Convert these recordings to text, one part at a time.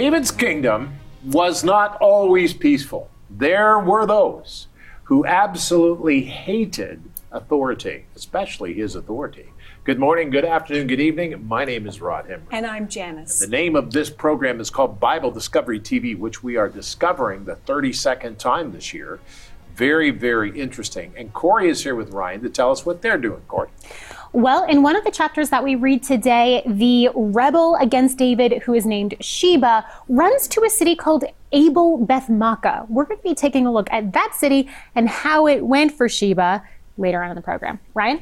David's kingdom was not always peaceful. There were those who absolutely hated authority, especially his authority. Good morning, good afternoon, good evening. My name is Rod Hembree. And I'm Janice. The name of this program is called Bible Discovery TV, which we are discovering the 32nd time this year. Very, very interesting. And Corey is here with Ryan to tell us what they're doing. Corey. Well, in one of the chapters that we read today, the rebel against David, who is named Sheba, runs to a city called Abel Beth Maachah. We're going to be taking a look at that city and how it went for Sheba later on in the program. Ryan?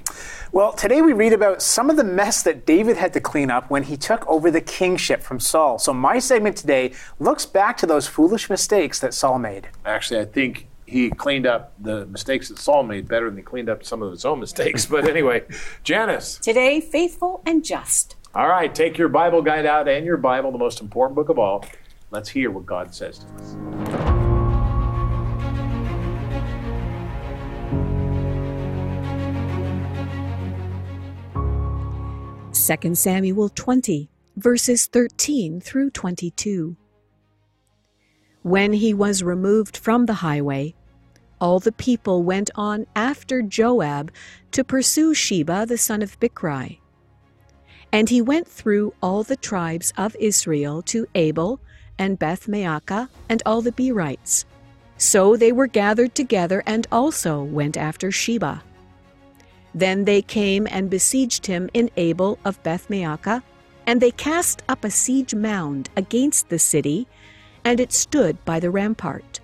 Well, today we read about some of the mess that David had to clean up when he took over the kingship from Saul. So my segment today looks back to those foolish mistakes that Saul made. Actually, I think he cleaned up the mistakes that Saul made better than he cleaned up some of his own mistakes. But anyway, Janice. Today, faithful and just. All right, take your Bible guide out and your Bible, the most important book of all. Let's hear what God says to us. Second Samuel 20, verses 13 through 22. When he was removed from the highway, all the people went on after Joab to pursue Sheba the son of Bichri. And he went through all the tribes of Israel to Abel and Beth Maachah and all the Berites. So they were gathered together and also went after Sheba. Then they came and besieged him in Abel of Beth Maachah, and they cast up a siege mound against the city, and it stood by the rampart.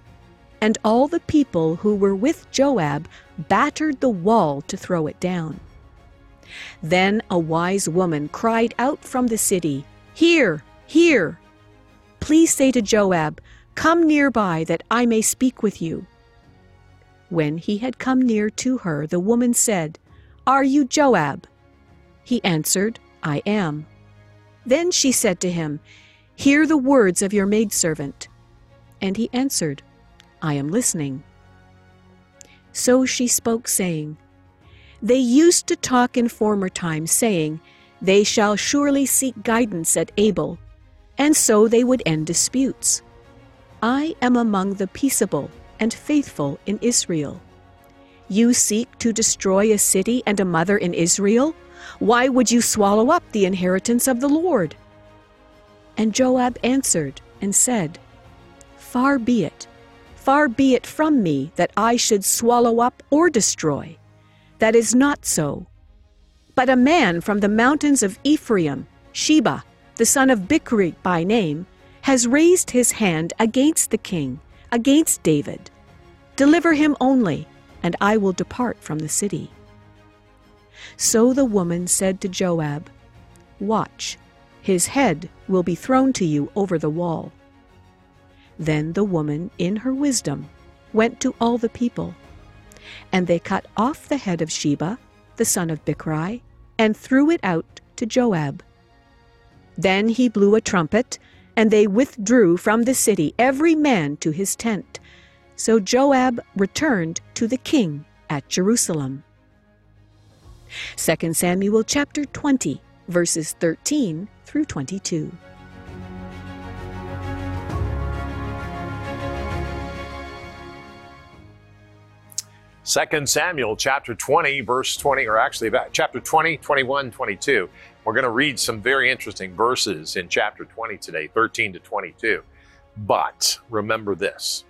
And all the people who were with Joab battered the wall to throw it down. Then a wise woman cried out from the city, Here, here! Please say to Joab, Come nearby that I may speak with you. When he had come near to her, the woman said, Are you Joab? He answered, I am. Then she said to him, Hear the words of your maidservant. And he answered, I am listening. So she spoke, saying, They used to talk in former times, saying, They shall surely seek guidance at Abel, and so they would end disputes. I am among the peaceable and faithful in Israel. You seek to destroy a city and a mother in Israel? Why would you swallow up the inheritance of the Lord? And Joab answered and said, Far be it, far be it from me that I should swallow up or destroy. That is not so. But a man from the mountains of Ephraim, Sheba, the son of Bichri by name, has raised his hand against the king, against David. Deliver him only, and I will depart from the city. So the woman said to Joab, Watch, his head will be thrown to you over the wall. Then the woman, in her wisdom, went to all the people. And they cut off the head of Sheba, the son of Bichri, and threw it out to Joab. Then he blew a trumpet, and they withdrew from the city, every man to his tent. So Joab returned to the king at Jerusalem. 2 Samuel chapter 20, verses 13 through 22. Second Samuel chapter 20, verse 20, or actually about chapter 20, 21, 22. We're going to read some very interesting verses in chapter 20 today, 13 to 22. But remember this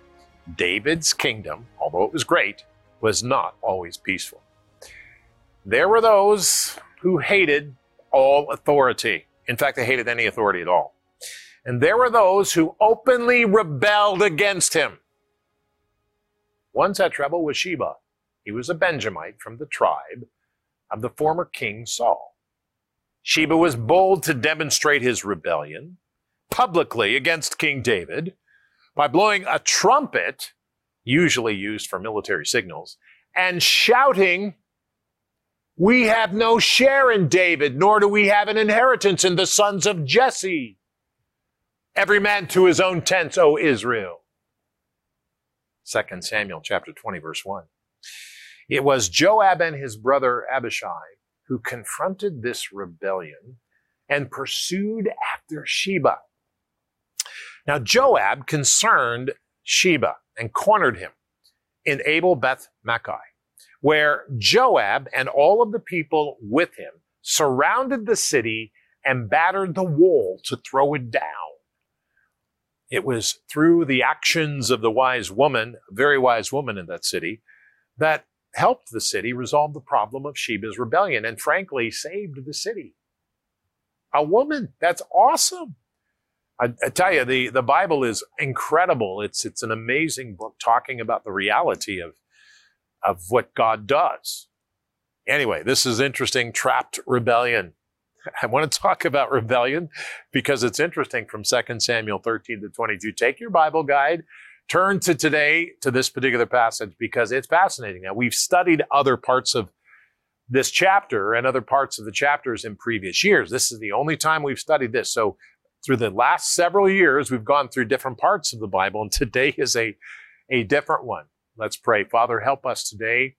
David's kingdom, although it was great, was not always peaceful. There were those who hated all authority. In fact, they hated any authority at all. And there were those who openly rebelled against him. One such rebel was Sheba. He was a Benjamite from the tribe of the former king Saul. Sheba was bold to demonstrate his rebellion publicly against King David by blowing a trumpet, usually used for military signals, and shouting, We have no share in David, nor do we have an inheritance in the sons of Jesse. Every man to his own tents, O Israel. 2 Samuel chapter 20, verse 1. It was Joab and his brother Abishai who confronted this rebellion and pursued after Sheba. Now, Joab concerned Sheba and cornered him in Abel Beth Maachah, where Joab and all of the people with him surrounded the city and battered the wall to throw it down. It was through the actions of the wise woman, a very wise woman in that city, that helped the city resolve the problem of Sheba's rebellion and frankly saved the city. A woman, that's awesome. I, I, tell you, the, the Bible is incredible. It's, it's an amazing book talking about the reality of, of what God does. Anyway, this is interesting. Trapped rebellion. I want to talk about rebellion because it's interesting from 2 Samuel 13 to 22. Take your Bible guide, turn to today to this particular passage because it's fascinating. Now, we've studied other parts of this chapter and other parts of the chapters in previous years. This is the only time we've studied this. So, through the last several years, we've gone through different parts of the Bible, and today is a, a different one. Let's pray. Father, help us today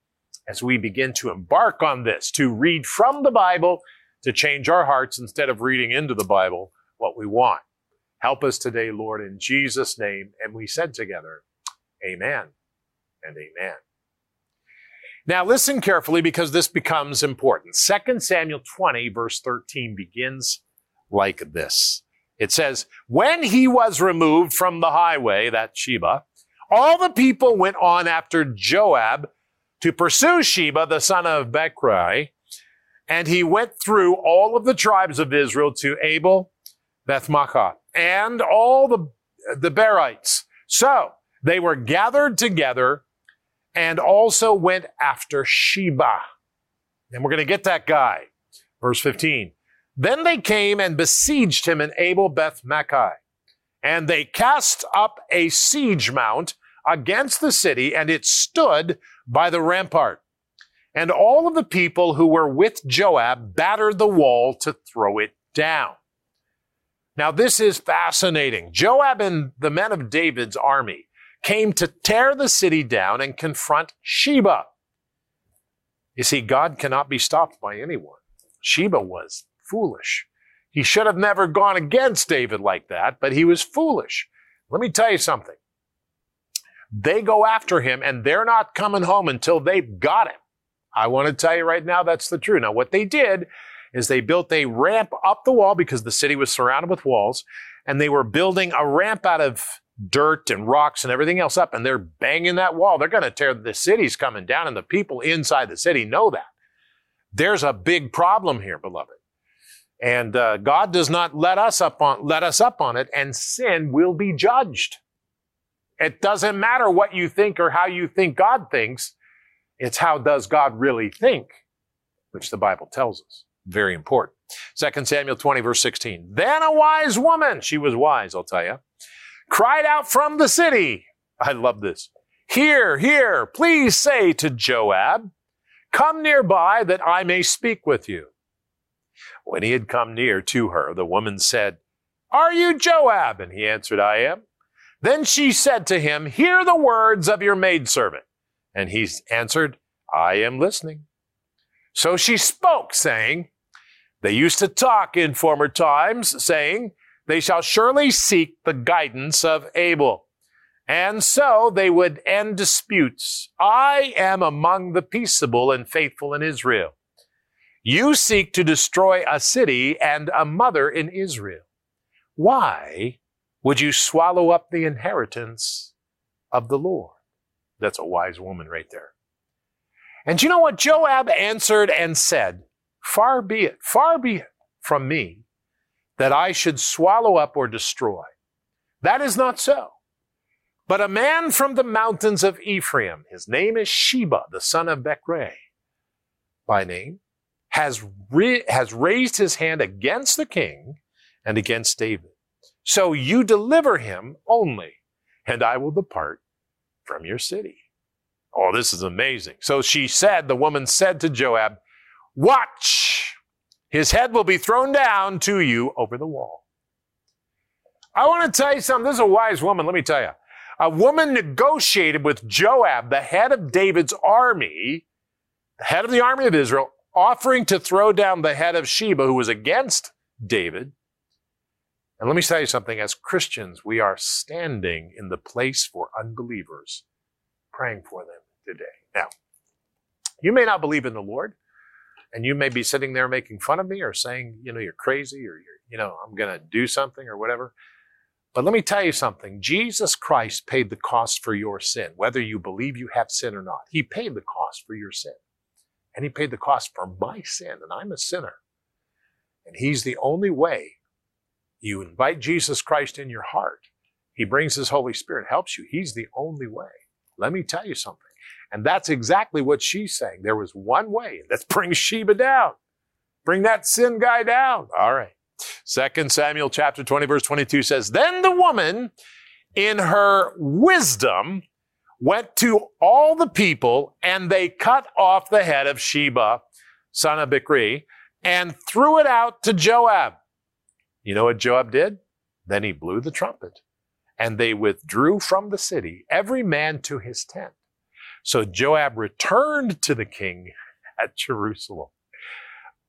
as we begin to embark on this, to read from the Bible to change our hearts instead of reading into the Bible what we want. Help us today, Lord, in Jesus' name. And we said together, Amen and Amen. Now listen carefully because this becomes important. 2 Samuel 20, verse 13 begins like this. It says, When he was removed from the highway, that Sheba, all the people went on after Joab to pursue Sheba, the son of Bichri, and he went through all of the tribes of Israel to Abel, Bethmaachah, and all the, the Berites. So they were gathered together and also went after Sheba. And we're going to get that guy. Verse 15. Then they came and besieged him in Abel Beth Maachah. And they cast up a siege mount against the city, and it stood by the rampart. And all of the people who were with Joab battered the wall to throw it down. Now, this is fascinating. Joab and the men of David's army came to tear the city down and confront Sheba. You see, God cannot be stopped by anyone. Sheba was foolish. He should have never gone against David like that, but he was foolish. Let me tell you something. They go after him and they're not coming home until they've got him. I want to tell you right now that's the truth. Now, what they did is they built a ramp up the wall because the city was surrounded with walls, and they were building a ramp out of dirt and rocks and everything else up, and they're banging that wall. They're going to tear the city's coming down, and the people inside the city know that. There's a big problem here, beloved. And uh, God does not let us up on let us up on it, and sin will be judged. It doesn't matter what you think or how you think God thinks. It's how does God really think, which the Bible tells us. Very important. 2 Samuel 20, verse 16. Then a wise woman, she was wise, I'll tell you, cried out from the city. I love this. Here, here, please say to Joab, Come nearby that I may speak with you. When he had come near to her, the woman said, Are you Joab? And he answered, I am. Then she said to him, Hear the words of your maidservant. And he answered, I am listening. So she spoke, saying, They used to talk in former times, saying, They shall surely seek the guidance of Abel. And so they would end disputes. I am among the peaceable and faithful in Israel. You seek to destroy a city and a mother in Israel. Why would you swallow up the inheritance of the Lord? That's a wise woman right there. And you know what? Joab answered and said, Far be it, far be it from me that I should swallow up or destroy. That is not so. But a man from the mountains of Ephraim, his name is Sheba, the son of Bichri, by name, has, re- has raised his hand against the king and against David. So you deliver him only, and I will depart from your city. Oh, this is amazing. So she said, the woman said to Joab, Watch, his head will be thrown down to you over the wall. I want to tell you something. This is a wise woman, let me tell you. A woman negotiated with Joab, the head of David's army, the head of the army of Israel, offering to throw down the head of Sheba, who was against David, And let me tell you something as Christians, we are standing in the place for unbelievers, praying for them today. Now, you may not believe in the Lord, and you may be sitting there making fun of me or saying, you know, you're crazy or you're, you know, I'm going to do something or whatever. But let me tell you something Jesus Christ paid the cost for your sin, whether you believe you have sin or not. He paid the cost for your sin. And He paid the cost for my sin, and I'm a sinner. And He's the only way you invite Jesus Christ in your heart. He brings His Holy Spirit, helps you. He's the only way. Let me tell you something. And that's exactly what she's saying. There was one way. Let's bring Sheba down. Bring that sin guy down. All right. Second Samuel chapter 20 verse 22 says, Then the woman in her wisdom went to all the people and they cut off the head of Sheba, son of Bichri, and threw it out to Joab. You know what Joab did? Then he blew the trumpet and they withdrew from the city, every man to his tent. So Joab returned to the king at Jerusalem.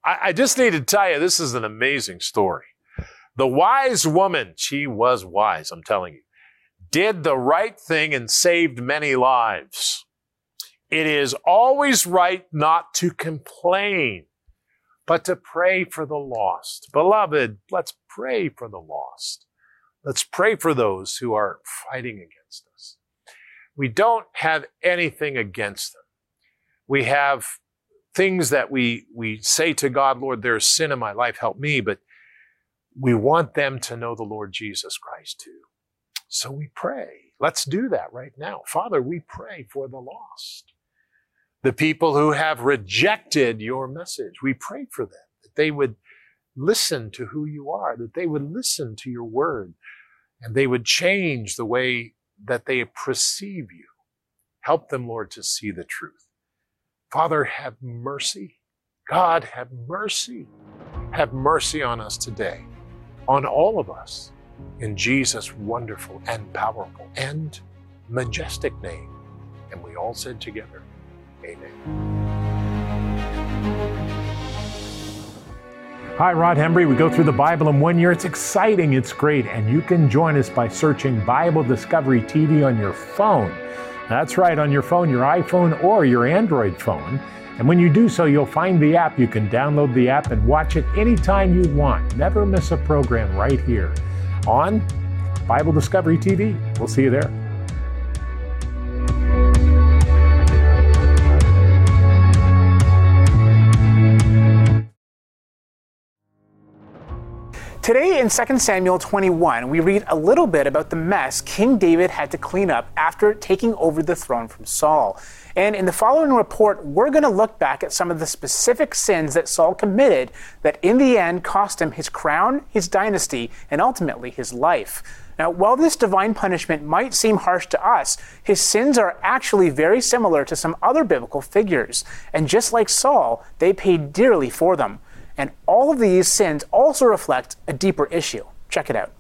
I, I just need to tell you, this is an amazing story. The wise woman, she was wise, I'm telling you, did the right thing and saved many lives. It is always right not to complain, but to pray for the lost. Beloved, let's pray for the lost. Let's pray for those who are fighting against us. We don't have anything against them. We have things that we, we say to God, Lord, there's sin in my life, help me, but we want them to know the Lord Jesus Christ too. So we pray. Let's do that right now. Father, we pray for the lost. The people who have rejected your message, we pray for them, that they would listen to who you are, that they would listen to your word, and they would change the way that they perceive you. Help them, Lord, to see the truth. Father, have mercy. God, have mercy. Have mercy on us today, on all of us, in Jesus' wonderful and powerful and majestic name. And we all said together, Amen. Hi, Rod Hembree. We go through the Bible in one year. It's exciting, it's great, and you can join us by searching Bible Discovery TV on your phone. That's right, on your phone, your iPhone or your Android phone. And when you do so, you'll find the app. You can download the app and watch it anytime you want. Never miss a program right here on Bible Discovery TV. We'll see you there. Today in 2 Samuel 21, we read a little bit about the mess King David had to clean up after taking over the throne from Saul. And in the following report, we're going to look back at some of the specific sins that Saul committed that in the end cost him his crown, his dynasty, and ultimately his life. Now, while this divine punishment might seem harsh to us, his sins are actually very similar to some other biblical figures. And just like Saul, they paid dearly for them. And all of these sins also reflect a deeper issue. Check it out.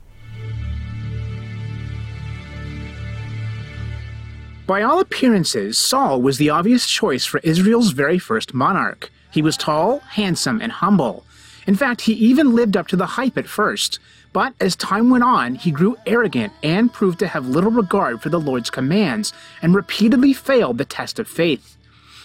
By all appearances, Saul was the obvious choice for Israel's very first monarch. He was tall, handsome, and humble. In fact, he even lived up to the hype at first. But as time went on, he grew arrogant and proved to have little regard for the Lord's commands and repeatedly failed the test of faith.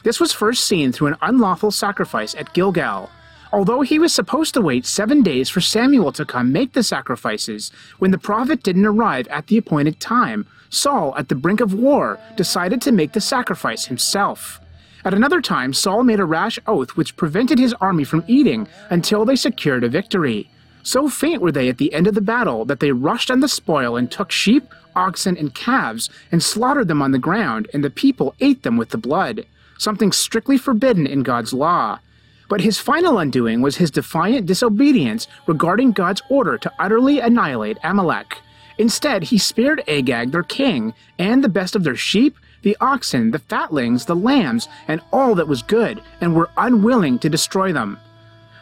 This was first seen through an unlawful sacrifice at Gilgal. Although he was supposed to wait seven days for Samuel to come make the sacrifices, when the prophet didn't arrive at the appointed time, Saul, at the brink of war, decided to make the sacrifice himself. At another time, Saul made a rash oath which prevented his army from eating until they secured a victory. So faint were they at the end of the battle that they rushed on the spoil and took sheep, oxen, and calves and slaughtered them on the ground, and the people ate them with the blood, something strictly forbidden in God's law. But his final undoing was his defiant disobedience regarding God's order to utterly annihilate Amalek. Instead, he spared Agag, their king, and the best of their sheep, the oxen, the fatlings, the lambs, and all that was good, and were unwilling to destroy them.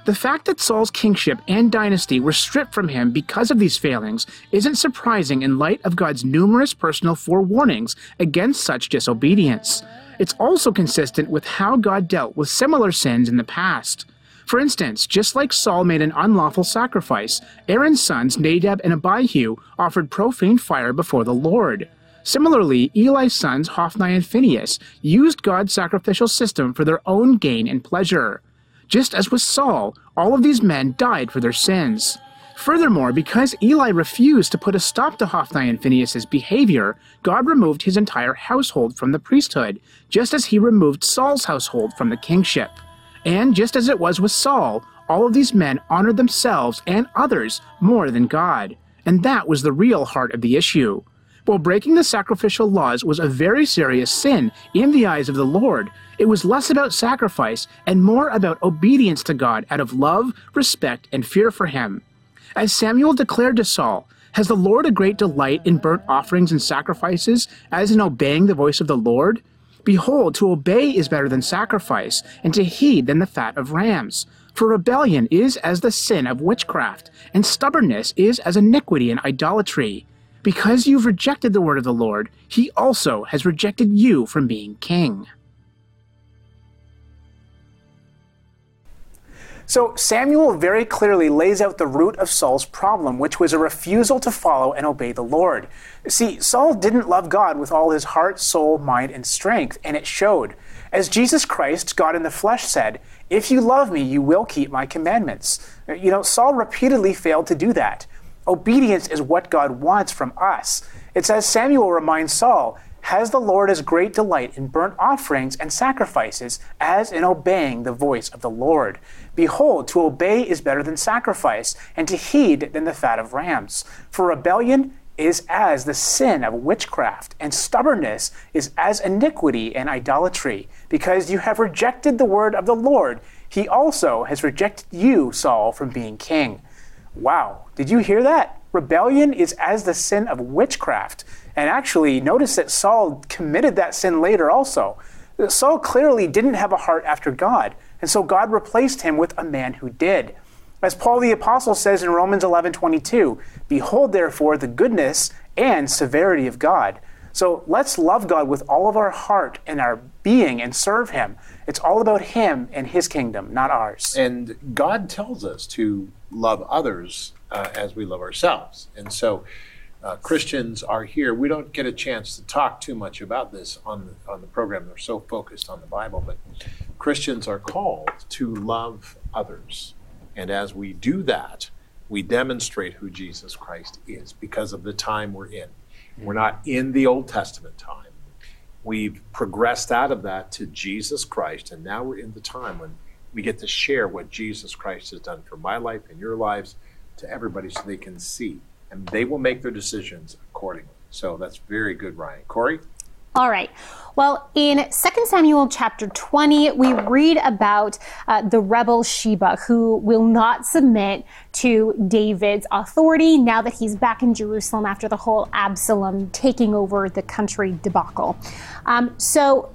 The fact that Saul's kingship and dynasty were stripped from him because of these failings isn't surprising in light of God's numerous personal forewarnings against such disobedience. It's also consistent with how God dealt with similar sins in the past. For instance, just like Saul made an unlawful sacrifice, Aaron's sons Nadab and Abihu offered profane fire before the Lord. Similarly, Eli's sons Hophni and Phinehas used God's sacrificial system for their own gain and pleasure. Just as with Saul, all of these men died for their sins. Furthermore, because Eli refused to put a stop to Hophni and Phinehas' behavior, God removed his entire household from the priesthood, just as he removed Saul's household from the kingship. And just as it was with Saul, all of these men honored themselves and others more than God. And that was the real heart of the issue. While breaking the sacrificial laws was a very serious sin in the eyes of the Lord, it was less about sacrifice and more about obedience to God out of love, respect, and fear for Him. As Samuel declared to Saul, Has the Lord a great delight in burnt offerings and sacrifices, as in obeying the voice of the Lord? Behold, to obey is better than sacrifice, and to heed than the fat of rams. For rebellion is as the sin of witchcraft, and stubbornness is as iniquity and idolatry. Because you've rejected the word of the Lord, he also has rejected you from being king. So Samuel very clearly lays out the root of Saul's problem, which was a refusal to follow and obey the Lord. See, Saul didn't love God with all his heart, soul, mind, and strength, and it showed. As Jesus Christ, God in the flesh, said, If you love me, you will keep my commandments. You know, Saul repeatedly failed to do that. Obedience is what God wants from us. It says Samuel reminds Saul, has the Lord as great delight in burnt offerings and sacrifices as in obeying the voice of the Lord. Behold, to obey is better than sacrifice, and to heed than the fat of rams. For rebellion is as the sin of witchcraft, and stubbornness is as iniquity and idolatry. Because you have rejected the word of the Lord, he also has rejected you, Saul, from being king. Wow, did you hear that? Rebellion is as the sin of witchcraft. And actually, notice that Saul committed that sin later also. Saul clearly didn't have a heart after God, and so God replaced him with a man who did. As Paul the apostle says in Romans 11:22, "Behold therefore the goodness and severity of God." So let's love God with all of our heart and our being and serve him. It's all about him and his kingdom, not ours. And God tells us to love others uh, as we love ourselves. And so uh, Christians are here. We don't get a chance to talk too much about this on the, on the program. They're so focused on the Bible, but Christians are called to love others. And as we do that, we demonstrate who Jesus Christ is because of the time we're in. We're not in the Old Testament time. We've progressed out of that to Jesus Christ, and now we're in the time when we get to share what Jesus Christ has done for my life and your lives to everybody so they can see. And they will make their decisions accordingly. So that's very good, Ryan. Corey? All right. Well, in 2 Samuel chapter 20, we read about uh, the rebel Sheba who will not submit to David's authority now that he's back in Jerusalem after the whole Absalom taking over the country debacle. Um, so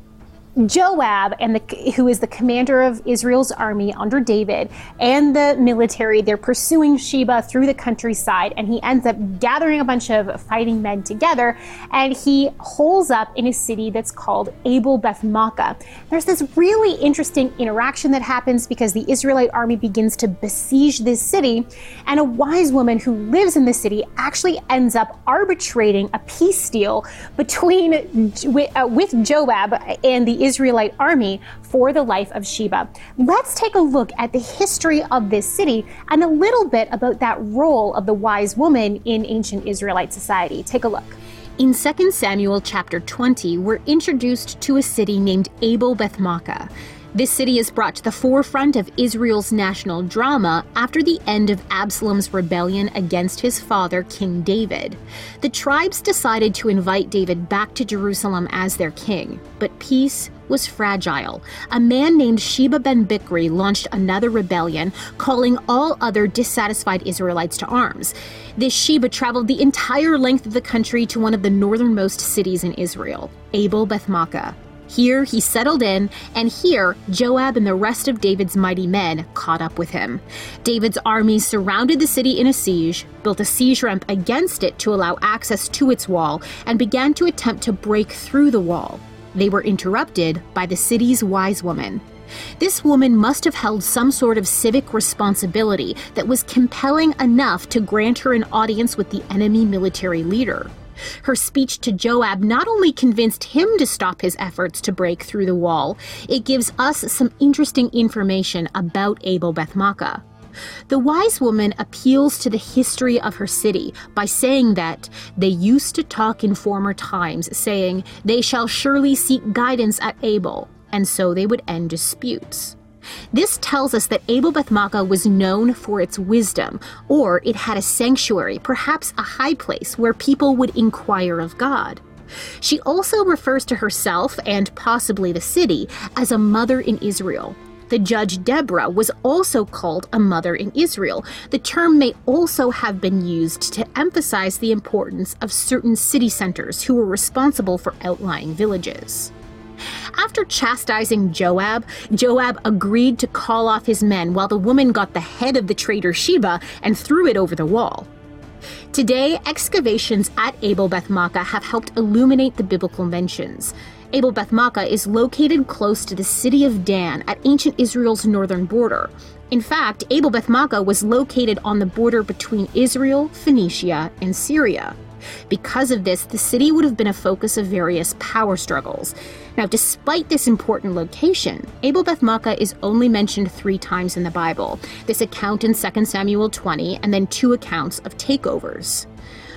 Joab and the who is the commander of Israel's army under David and the military they're pursuing Sheba through the countryside and he ends up gathering a bunch of fighting men together and he holes up in a city that's called Abel Beth Maachah. There's this really interesting interaction that happens because the Israelite army begins to besiege this city and a wise woman who lives in the city actually ends up arbitrating a peace deal between uh, with Joab and the Israelite army for the life of Sheba. Let's take a look at the history of this city and a little bit about that role of the wise woman in ancient Israelite society. Take a look. In 2 Samuel chapter 20, we're introduced to a city named Abel Beth Maachah. This city is brought to the forefront of Israel's national drama after the end of Absalom's rebellion against his father, King David. The tribes decided to invite David back to Jerusalem as their king, but peace was fragile. A man named Sheba ben Bichri launched another rebellion, calling all other dissatisfied Israelites to arms. This Sheba traveled the entire length of the country to one of the northernmost cities in Israel, Abel Beth Maachah. Here he settled in, and here Joab and the rest of David's mighty men caught up with him. David's army surrounded the city in a siege, built a siege ramp against it to allow access to its wall, and began to attempt to break through the wall. They were interrupted by the city's wise woman. This woman must have held some sort of civic responsibility that was compelling enough to grant her an audience with the enemy military leader. Her speech to Joab not only convinced him to stop his efforts to break through the wall, it gives us some interesting information about Abel Bethmaachah. The wise woman appeals to the history of her city by saying that they used to talk in former times, saying, They shall surely seek guidance at Abel, and so they would end disputes. This tells us that Abel Bethmaachah was known for its wisdom, or it had a sanctuary, perhaps a high place where people would inquire of God. She also refers to herself, and possibly the city, as a mother in Israel. The judge Deborah was also called a mother in Israel. The term may also have been used to emphasize the importance of certain city centers who were responsible for outlying villages. After chastising Joab, Joab agreed to call off his men while the woman got the head of the traitor Sheba and threw it over the wall. Today, excavations at Abel Bethmaachah have helped illuminate the biblical mentions. Abel Bethmaachah is located close to the city of Dan at ancient Israel's northern border. In fact, Abel Bethmaachah was located on the border between Israel, Phoenicia, and Syria. Because of this, the city would have been a focus of various power struggles. Now, despite this important location, Abel Bethmaachah is only mentioned three times in the Bible. This account in 2 Samuel 20, and then two accounts of takeovers.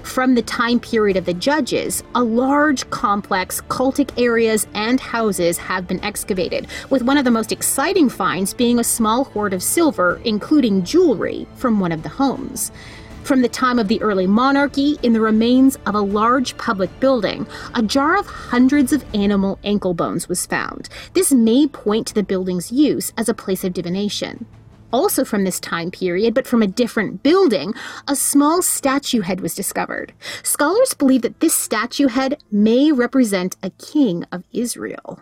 From the time period of the judges, a large, complex, cultic areas and houses have been excavated, with one of the most exciting finds being a small hoard of silver, including jewelry, from one of the homes. From the time of the early monarchy, in the remains of a large public building, a jar of hundreds of animal ankle bones was found. This may point to the building's use as a place of divination. Also from this time period, but from a different building, a small statue head was discovered. Scholars believe that this statue head may represent a king of Israel.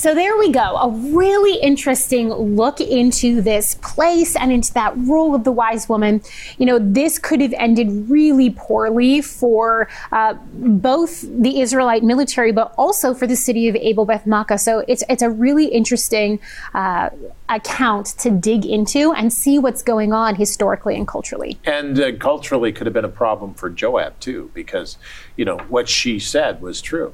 So there we go. A really interesting look into this place and into that role of the wise woman. You know, this could have ended really poorly for uh, both the Israelite military, but also for the city of Abel Beth Maachah. So it's it's a really interesting uh, account to dig into and see what's going on historically and culturally. And uh, culturally, could have been a problem for Joab too, because you know what she said was true.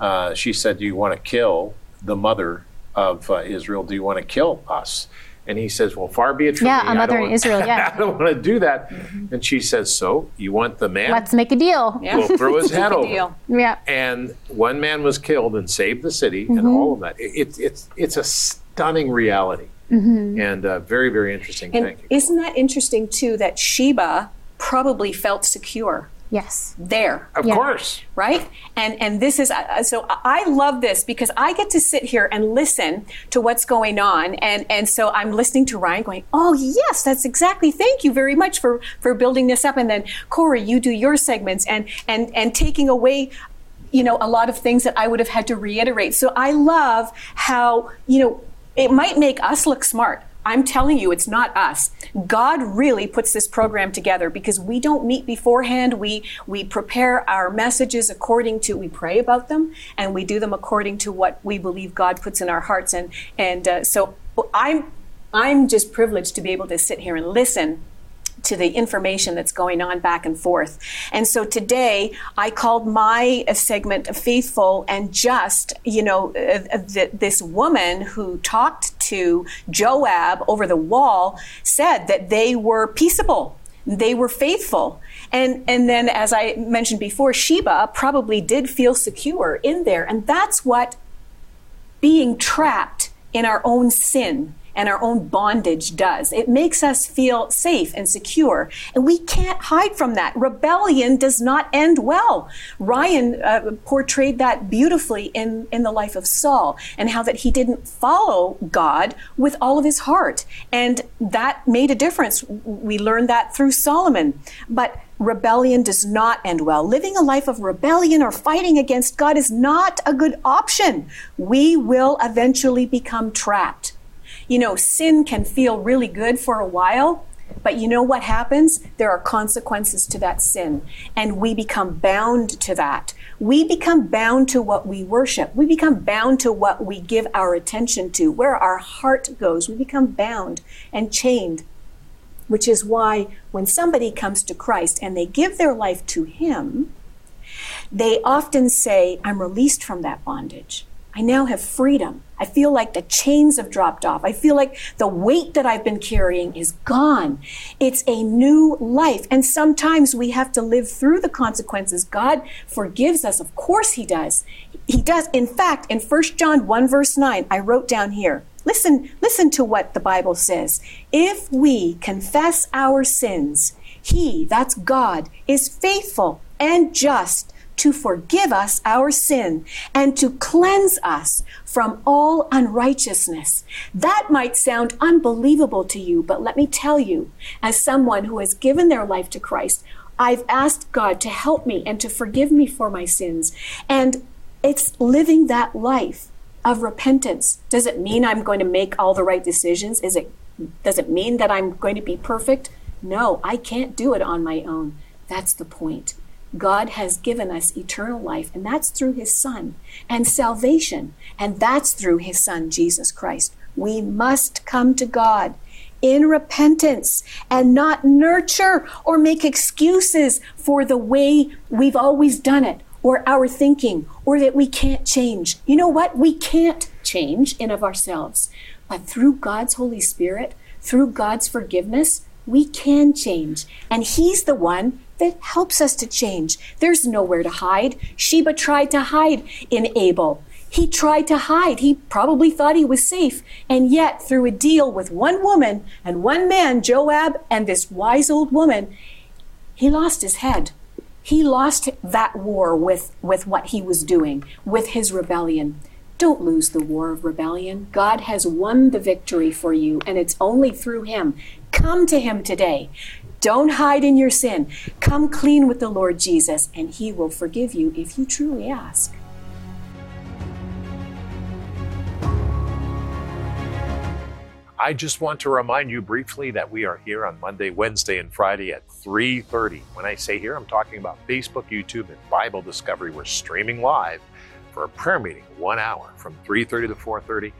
Uh, she said, "Do you want to kill the mother of uh, Israel? Do you want to kill us?" And he says, "Well, far be it from Yeah, me. a I mother in Israel, yeah. I don't want to do that." And she says, "So you want the man? Let's make a deal. We'll throw his head over." Deal. Yeah. and one man was killed and saved the city Mm-hmm. and all of that. It, it, it's it's a stunning reality Mm-hmm. and a very very interesting And thing. isn't that interesting too that Sheba probably felt secure Yes. there, Of Yeah. course, right? And and this is uh, so I love this because I get to sit here and listen to what's going on, and and so I'm listening to Ryan going, oh yes, that's exactly. Thank you very much for for building this up, and then Corey, you do your segments, and and and taking away you know, a lot of things that I would have had to reiterate. So I love how, you know, it might make us look smart. I'm telling you, it's not us. God really puts this program together because we don't meet beforehand. We we prepare our messages according to we pray about them and we do them according to what we believe God puts in our hearts. And and uh, so I'm I'm just privileged to be able to sit here and listen to the information that's going on back and forth. And so today I called my uh, segment faithful and just, you know, uh, uh, th- this woman who talked to Joab over the wall said that they were peaceable. They were faithful. And, and then, as I mentioned before, Sheba probably did feel secure in there. And that's what being trapped in our own sin and our own bondage does. It makes us feel safe and secure, and we can't hide from that. Rebellion does not end well. Ryan uh, portrayed that beautifully in, in the life of Saul and how that he didn't follow God with all of his heart, and that made a difference. We learned that through Solomon. But rebellion does not end well. Living a life of rebellion or fighting against God is not a good option. We will eventually become trapped. You know, sin can feel really good for a while, But you know what happens? There are consequences to that sin, and we become bound to that. We become bound to what we worship. We become bound to what we give our attention to, where our heart goes. We become bound and chained, which is why when somebody comes to Christ and they give their life to Him, they often say, I'm released from that bondage. I now have freedom. I feel like the chains have dropped off. I feel like the weight that I've been carrying is gone. It's a new life. And sometimes we have to live through the consequences. God forgives us. Of course he does. He does. In fact, in 1 John 1 verse 9, I wrote down here, listen, listen to what the Bible says. If we confess our sins, he, that's God, is faithful and just to forgive us our sin and to cleanse us from all unrighteousness. That might sound unbelievable to you, but let me tell you, as someone who has given their life to Christ, I've asked God to help me and to forgive me for my sins. And it's living that life of repentance. Does it mean I'm going to make all the right decisions? Is it does it mean that I'm going to be perfect? No, I can't do it on my own. That's the point. God has given us eternal life, and that's through His Son, and salvation, and that's through His Son, Jesus Christ. We must come to God in repentance and not nurture or make excuses for the way we've always done it or our thinking or that we can't change. You know what? We can't change in of ourselves. But through God's Holy Spirit, through God's forgiveness, we can change. And He's the one that helps us to change. There's nowhere to hide. Sheba tried to hide in Abel. He tried to hide. He probably thought he was safe. And yet, through a deal with one woman and one man, Joab, and this wise old woman, he lost his head. He lost that war with, with what he was doing, with his rebellion. Don't lose the war of rebellion. God has won the victory for you, and it's only through him. Come to him today. Don't hide in your sin. Come clean with the Lord Jesus, and He will forgive you if you truly ask. I just want to remind you briefly that we are here on Monday, Wednesday, and Friday at 3:30. When I say here, I'm talking about Facebook, YouTube, and Bible Discovery. We're streaming live for a prayer meeting, one hour from 3:30 to 4:30.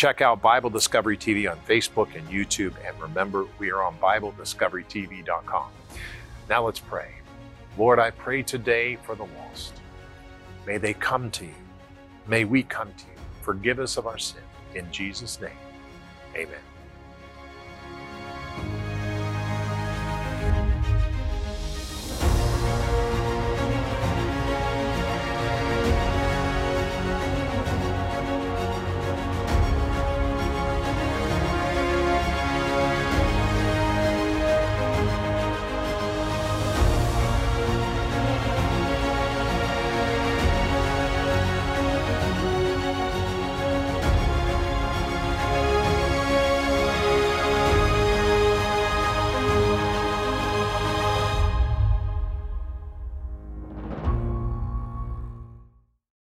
Check out Bible Discovery TV on Facebook and YouTube. And remember, we are on BibleDiscoveryTV.com. Now let's pray. Lord, I pray today for the lost. May they come to you. May we come to you. Forgive us of our sin. In Jesus' name, amen.